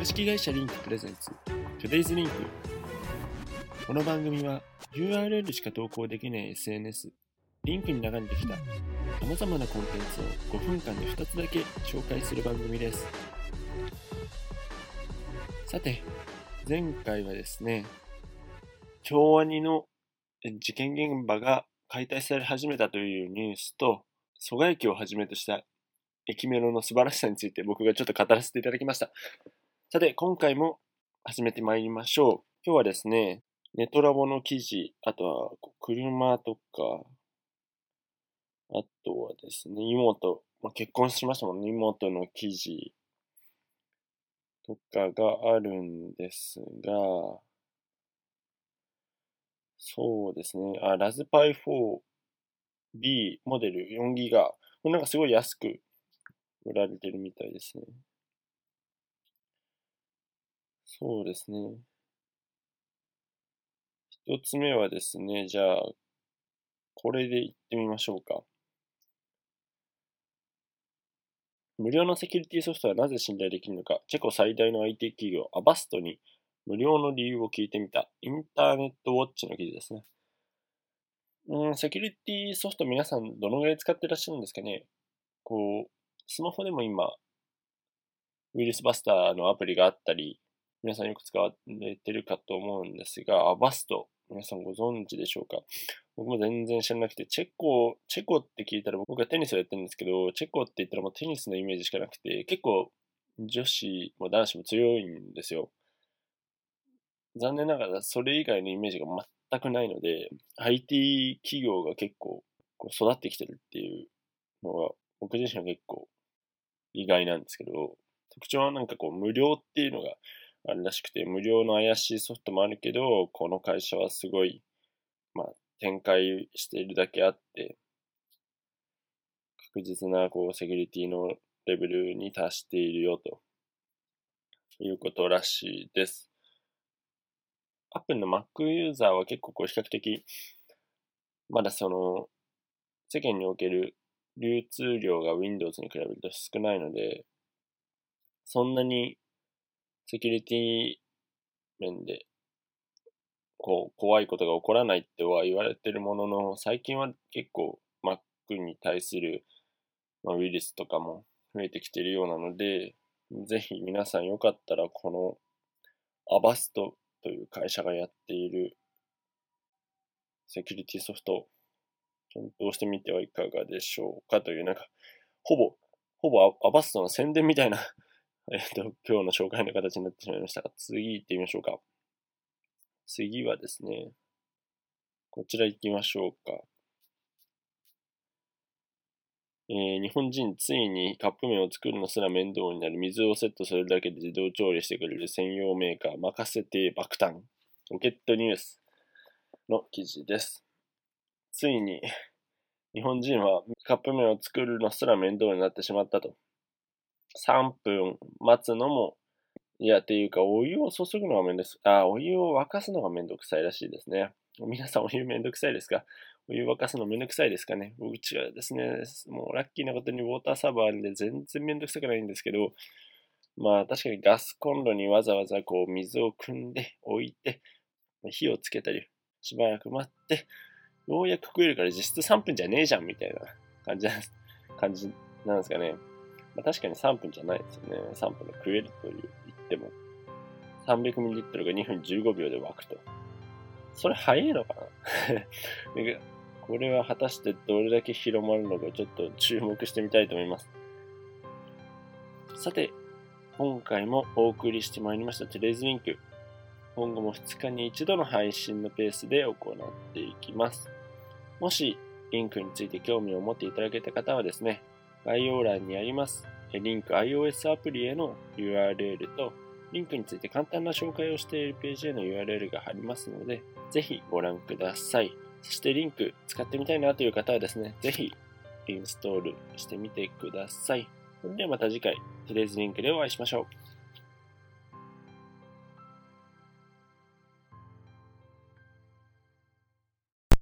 株式会社リンクプレゼンツ Today's Link この番組は URL しか投稿できない SNS リンクに流れてきた様々なコンテンツを5分間で2つだけ紹介する番組ですさて前回はですね京アニの事件現場が解体され始めたというニュースと蘇我駅をはじめとした駅メロの素晴らしさについて僕がちょっと語らせていただきました。さて、今回も始めてまいりましょう。今日はですね、ネトラボの記事、あとは車とか、あとはですね、妹、まあ、結婚しましたもんね、妹の記事とかがあるんですが、そうですね、あ、ラズパイ 4B モデル4ギガ、これなんかすごい安く売られてるみたいですね。そうですね。一つ目はですね、じゃあ、これでいってみましょうか。無料のセキュリティソフトはなぜ信頼できるのか、チェコ最大の IT 企業アバストに無料の理由を聞いてみた、インターネットウォッチの記事ですね。うん、セキュリティソフト皆さんどのぐらい使ってらっしゃるんですかねこう、スマホでも今、ウイルスバスターのアプリがあったり、皆さんよく使われてるかと思うんですが、アバスト、皆さんご存知でしょうか？僕も全然知らなくて、チェコ、チェコって聞いたら僕はテニスをやってるんですけど、チェコって言ったらもうテニスのイメージしかなくて、結構女子も男子も強いんですよ。残念ながらそれ以外のイメージが全くないので、IT 企業が結構こう育ってきてるっていうのが僕自身は結構意外なんですけど、特徴はなんかこう無料っていうのがあるらしくて、無料の怪しいソフトもあるけど、この会社はすごい、まあ、展開しているだけあって、確実なこうセキュリティのレベルに達しているよということらしいです。Apple の Mac ユーザーは結構こう比較的、まだその、世間における流通量が Windows に比べると少ないので、そんなにセキュリティ面で、こう、怖いことが起こらないっては言われてるものの、最近は結構 Mac に対する、まあ、ウイルスとかも増えてきているようなので、ぜひ皆さんよかったらこのアバストという会社がやっているセキュリティソフト検討してみてはいかがでしょうかという、なんか、ほぼ、ほぼアバストの宣伝みたいな えっと、今日の紹介の形になってしまいましたが、次行ってみましょうか。次はですね、こちら行きましょうか。えー、日本人ついにカップ麺を作るのすら面倒になる水をセットするだけで自動調理してくれる専用メーカー任せて爆誕ロケットニュースの記事です。ついに日本人はカップ麺を作るのすら面倒になってしまったと。3分待つのも、いや、っていうか、お湯を注ぐのがめんどくさい。あ、お湯を沸かすのがめんどくさいらしいですね。皆さんお湯めんどくさいですか？お湯沸かすのめんどくさいですかね？うちはですね、もうラッキーなことにウォーターサーバーで全然めんどくさくないんですけど、まあ確かにガスコンロにわざわざこう水を汲んで置いて、火をつけたり、しばらく待って、ようやく食えるから実質3分じゃねえじゃんみたいな感じなんですかね。確かに3分じゃないですよね。3分で食えると言っても。300ml が2分15秒で沸くと。それ早いのかな？これは果たしてどれだけ広まるのかちょっと注目してみたいと思います。さて、今回もお送りしてまいりましたテレズリンク。今後も2日に1度の配信のペースで行っていきます。もし、リンクについて興味を持っていただけた方はですね、概要欄にあります、リンク iOS アプリへの URL と、リンクについて簡単な紹介をしているページへの URL が貼りますので、ぜひご覧ください。そしてリンク使ってみたいなという方はですね、ぜひインストールしてみてください。それではまた次回、トレーズリンクでお会いしましょう。